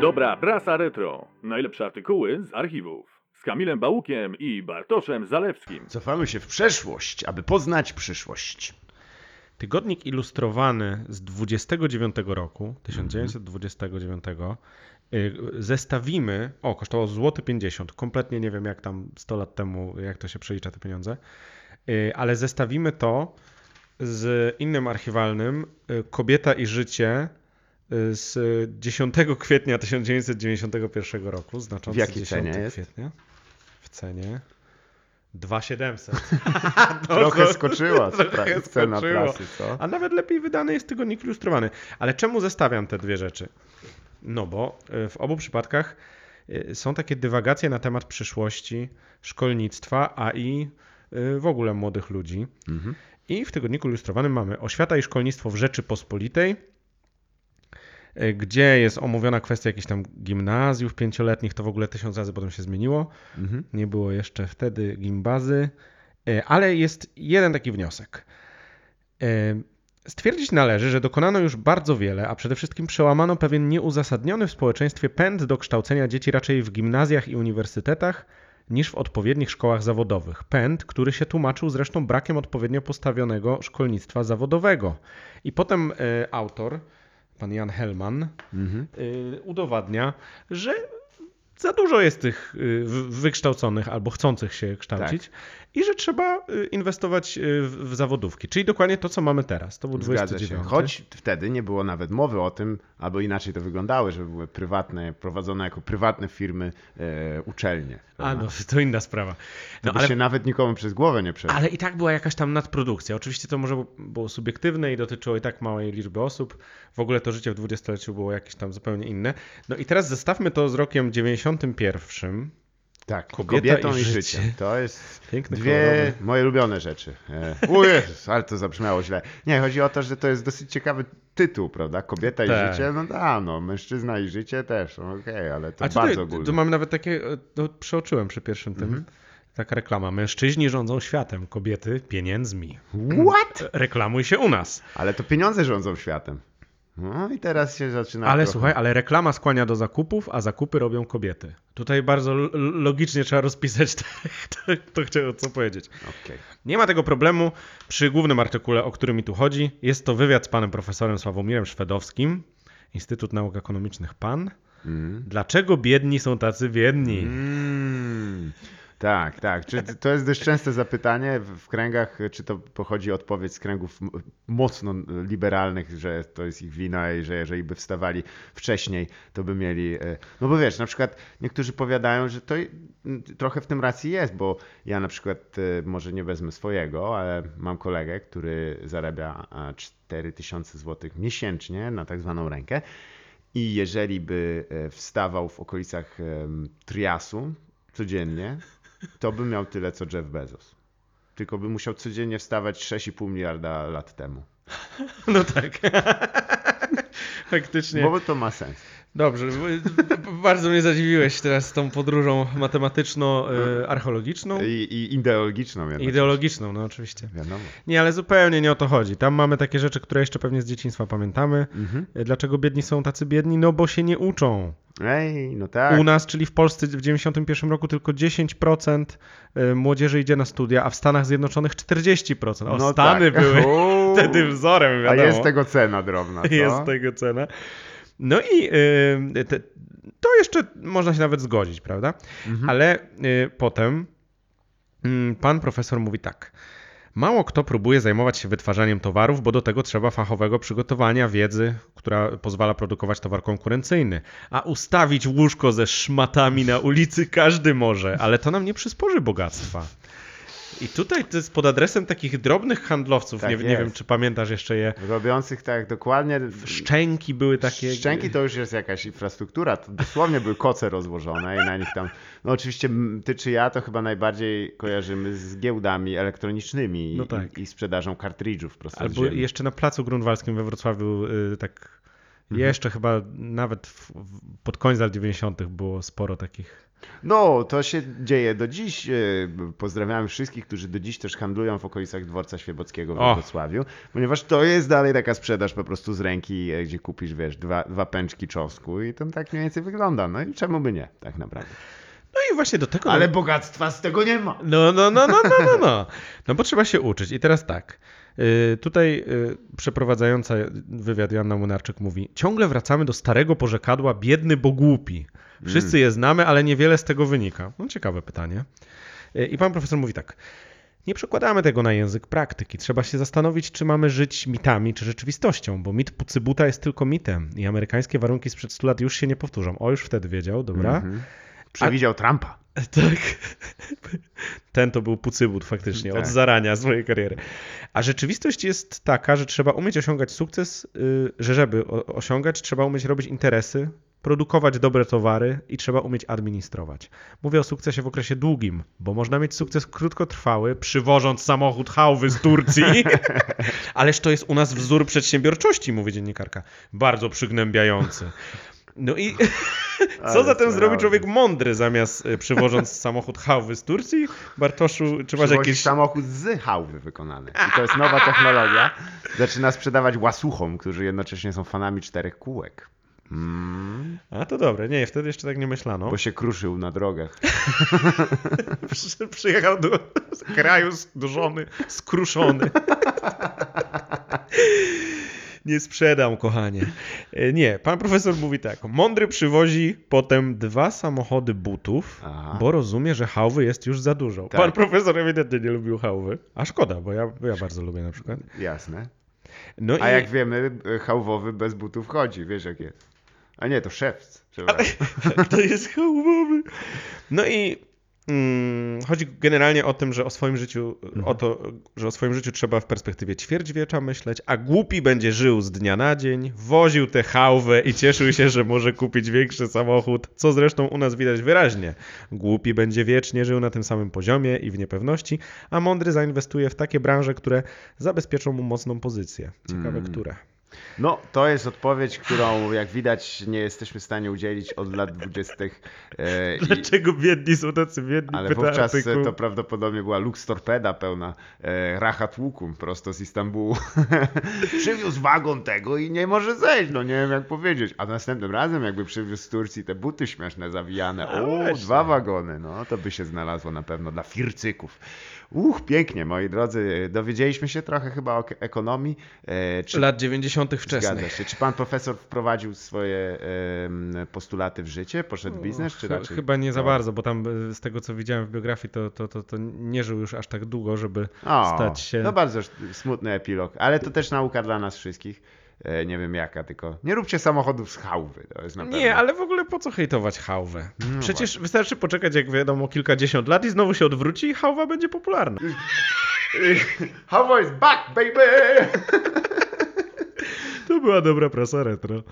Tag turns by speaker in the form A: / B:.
A: Dobra prasa retro. Najlepsze artykuły z archiwów. Z Kamilem Bałukiem i Bartoszem Zalewskim.
B: Cofamy się w przeszłość, aby poznać przyszłość.
C: Tygodnik ilustrowany z 29 roku, 1929, y, zestawimy, o kosztował złoty 50, kompletnie nie wiem jak tam 100 lat temu, jak to się przelicza te pieniądze, y, ale zestawimy to z innym archiwalnym, y, Kobieta i życie z 10 kwietnia 1991 roku, znaczący
B: W jakiej
C: 10
B: cenie jest?
C: kwietnia. W cenie 2700.
B: Trochę skoczyła
C: Trochę
B: cena
C: skoczyło.
B: prasy, co?
C: A nawet lepiej wydany jest tygodnik ilustrowany. Ale czemu zestawiam te dwie rzeczy? No bo y, w obu przypadkach y, są takie dywagacje na temat przyszłości szkolnictwa, a i y, w ogóle młodych ludzi.
B: Mhm.
C: I w tygodniku ilustrowanym mamy oświata i szkolnictwo w Rzeczypospolitej, gdzie jest omówiona kwestia jakichś tam gimnazjów pięcioletnich, to w ogóle tysiąc razy potem się zmieniło.
B: Mhm.
C: Nie było jeszcze wtedy gimbazy, e, ale jest jeden taki wniosek. E, Stwierdzić należy, że dokonano już bardzo wiele, a przede wszystkim przełamano pewien nieuzasadniony w społeczeństwie pęd do kształcenia dzieci raczej w gimnazjach i uniwersytetach niż w odpowiednich szkołach zawodowych. Pęd, który się tłumaczył zresztą brakiem odpowiednio postawionego szkolnictwa zawodowego. I potem e, autor, pan Jan Hellman,
B: Mhm.
C: y, udowadnia, że za dużo jest tych y, wykształconych albo chcących się kształcić i że trzeba y, inwestować y, w, zawodówki. Czyli dokładnie to, co mamy teraz. To był
B: Zgadza
C: 29.
B: się. Choć wtedy nie było nawet mowy o tym, albo inaczej to wyglądały, żeby były prywatne, prowadzone jako prywatne firmy e, uczelnie.
C: A no, to inna sprawa.
B: To
C: No,
B: by
C: ale,
B: się nawet nikomu przez głowę nie przeszło.
C: ale i tak była jakaś tam nadprodukcja. Oczywiście to może było subiektywne i dotyczyło i tak małej liczby osób. W ogóle to życie w dwudziestoleciu było jakieś tam zupełnie inne. No i teraz zestawmy to z rokiem 91.
B: Tak,
C: Kobieta
B: kobietą
C: i
B: i,
C: życie.
B: życie. To jest
C: Piękne,
B: dwie
C: kolorowe.
B: moje ulubione rzeczy. E, o Jezus, ale to zabrzmiało źle. Nie, chodzi o to, że to jest dosyć ciekawy tytuł, prawda? Kobieta i
C: Tak.
B: życie, no da, no, mężczyzna i życie też, no, okej, ale to
C: A
B: bardzo
C: tutaj
B: ogólne.
C: tu mamy nawet takie, e, no, przeoczyłem przy pierwszym tym,
B: Mhm.
C: taka reklama. Mężczyźni rządzą światem, kobiety pieniędzmi.
B: What?
C: Reklamuj się u nas.
B: Ale to pieniądze rządzą światem. No i teraz się zaczyna
C: Ale
B: trochę...
C: słuchaj, ale reklama skłania do zakupów, a zakupy robią kobiety. Tutaj bardzo logicznie trzeba rozpisać to, to, to chciałem co powiedzieć.
B: Okej.
C: Nie ma tego problemu przy głównym artykule, o który mi tu chodzi. Jest to wywiad z panem profesorem Sławomirem Szwedowskim, Instytut Nauk Ekonomicznych PAN.
B: Mm.
C: Dlaczego biedni są tacy biedni?
B: Mm. Tak, tak. Czy to jest dość częste zapytanie w kręgach, czy to pochodzi odpowiedź z kręgów mocno liberalnych, że to jest ich wina i że jeżeli by wstawali wcześniej, to by mieli. e, No bo wiesz, na przykład niektórzy powiadają, że to trochę w tym racji jest, bo ja na przykład e, może nie wezmę swojego, ale mam kolegę, który zarabia e, 4000 zł miesięcznie na tak zwaną rękę. I jeżeli by e, wstawał w okolicach triasu codziennie, to by miał tyle co Jeff Bezos. Tylko by musiał codziennie wstawać 6,5 miliarda lat temu.
C: No tak. Faktycznie.
B: Bo to ma sens.
C: Dobrze, b- bardzo mnie zadziwiłeś teraz tą podróżą matematyczno-archeologiczną.
B: I, i ideologiczną jednocześnie.
C: Ideologiczną, no oczywiście.
B: Wiadomo.
C: Nie, ale zupełnie nie o to chodzi. Tam mamy takie rzeczy, które jeszcze pewnie z dzieciństwa pamiętamy.
B: Mhm.
C: Dlaczego biedni są tacy biedni? No bo się nie uczą.
B: Ej, no tak.
C: U nas, czyli w Polsce w 91 roku tylko 10% y, młodzieży idzie na studia, a w Stanach Zjednoczonych 40%. O,
B: No
C: Stany
B: tak.
C: były
B: Uuu.
C: wtedy wzorem,
B: A
C: wiadomo.
B: jest tego cena drobna, co?
C: Jest tego cena. No i y, te, to jeszcze można się nawet zgodzić, prawda?
B: Mhm.
C: Ale y, potem mm, pan profesor mówi tak. Mało kto próbuje zajmować się wytwarzaniem towarów, bo do tego trzeba fachowego przygotowania, wiedzy, która pozwala produkować towar konkurencyjny. A ustawić łóżko ze szmatami na ulicy każdy może, ale to nam nie przysporzy bogactwa. I tutaj to jest pod adresem takich drobnych handlowców,
B: Tak
C: nie, nie wiem czy pamiętasz jeszcze je,
B: Robiących tak dokładnie.
C: szczęki były takie.
B: Szczęki to już jest jakaś infrastruktura. To dosłownie były koce rozłożone i na nich tam. No oczywiście ty czy ja to chyba najbardziej kojarzymy z giełdami elektronicznymi
C: No
B: i,
C: tak.
B: i, i sprzedażą kartridżów prosto
C: Albo jeszcze na placu grunwaldzkim we Wrocławiu y, tak Jeszcze chyba nawet w, w, pod koniec lat 90. było sporo takich.
B: No, to się dzieje do dziś. E, Pozdrawiamy wszystkich, którzy do dziś też handlują w okolicach dworca Świebockiego w. Wrocławiu, ponieważ to jest dalej taka sprzedaż po prostu z ręki, e, gdzie kupisz, wiesz, dwa, dwa pęczki czosnku i to tak mniej więcej wygląda. No i czemu by nie, tak naprawdę.
C: No i właśnie do tego.
B: Ale bogactwa z tego nie ma.
C: No, no, no, no, no, no, no. No bo trzeba się uczyć. I teraz tak. y, Tutaj y, przeprowadzająca wywiad Joanna Młynarczyk mówi: Ciągle wracamy do starego porzekadła biedny, bo głupi. Wszyscy je znamy, ale niewiele z tego wynika. No ciekawe pytanie. Y, I pan profesor mówi tak. Nie przekładamy tego na język praktyki. Trzeba się zastanowić, czy mamy żyć mitami, czy rzeczywistością, bo mit Pucybuta jest tylko mitem i amerykańskie warunki sprzed 100 lat już się nie powtórzą. O, już wtedy wiedział, dobra?
B: Mhm. Przewidział Trumpa.
C: Tak. Ten to był pucybut faktycznie, od
B: Tak.
C: zarania swojej kariery. A rzeczywistość jest taka, że trzeba umieć osiągać sukces, y, że żeby osiągać, trzeba umieć robić interesy, produkować dobre towary i trzeba umieć administrować. Mówię o sukcesie w okresie długim, bo można mieć sukces krótkotrwały, przywożąc samochód hałwy z Turcji, ależ to jest u nas wzór przedsiębiorczości, mówi dziennikarka. Bardzo przygnębiający. No i co zatem zrobi
B: robi?
C: człowiek mądry zamiast y, przywożąc samochód hałwy z Turcji? Bartoszu, czy masz jakieś...
B: samochód z hałwy wykonany. I to jest nowa technologia. Zaczyna sprzedawać łasuchom, którzy jednocześnie są fanami czterech kółek. Mm,
C: A to dobre, nie, wtedy jeszcze tak nie myślano.
B: bo się kruszył na drogach.
C: Przy, przyjechał do kraju z- do żony skruszony. Nie sprzedam, kochanie. E, Nie, pan profesor mówi tak. Mądry przywozi potem dwa samochody butów,
B: Aha.
C: bo rozumie, że hałwy jest już za dużo.
B: Tak.
C: Pan profesor ewidentnie nie lubił hałwy. A szkoda, bo ja, ja bardzo lubię na przykład.
B: Jasne.
C: No
B: A
C: i...
B: jak wiemy, hałwowy bez butów chodzi, wiesz jak jest. A nie, to szewc.
C: To jest hałwowy. No i chodzi generalnie o tym, że o swoim życiu, o to, że o swoim życiu trzeba w perspektywie ćwierćwiecza myśleć, a głupi będzie żył z dnia na dzień, woził tę hałwę i cieszył się, że może kupić większy samochód, co zresztą u nas widać wyraźnie. Głupi będzie wiecznie żył na tym samym poziomie i w niepewności, a mądry zainwestuje w takie branże, które zabezpieczą mu mocną pozycję. Ciekawe,
B: Mm.
C: które.
B: No, to jest odpowiedź, którą jak widać nie jesteśmy w stanie udzielić od lat dwudziestych. e,
C: Dlaczego biedni są tacy biedni?
B: Ale wówczas
C: artykuł.
B: to prawdopodobnie była Lux Torpeda pełna e, rachat łuku prosto z Istambułu. Przywiózł wagon tego i nie może zejść, no nie wiem jak powiedzieć. A następnym razem jakby przywiózł z Turcji te buty śmieszne zawijane, o, dwa wagony, no to by się znalazło na pewno dla fircyków. Uch, pięknie, moi drodzy. Dowiedzieliśmy się trochę chyba o ek- ekonomii. E, czy
C: Lat 90. wczesnych.
B: Zgadza się. Czy pan profesor wprowadził swoje postulaty w życie? Poszedł w biznes, czy raczej?
C: Chyba nie za bardzo, bo tam y, z tego co widziałem w biografii, to, to, to, to nie żył już aż tak długo, żeby
B: O,
C: stać się.
B: No bardzo smutny epilog, ale to też nauka dla nas wszystkich. E, nie wiem jaka, tylko nie róbcie samochodów z hałwy.
C: Nie, ale w ogóle po co hejtować hałwę?
B: No
C: Przecież wystarczy poczekać, jak wiadomo, kilkadziesiąt lat i znowu się odwróci i hałwa będzie popularna.
B: Hałwa is back, baby!
C: To była dobra prasa retro.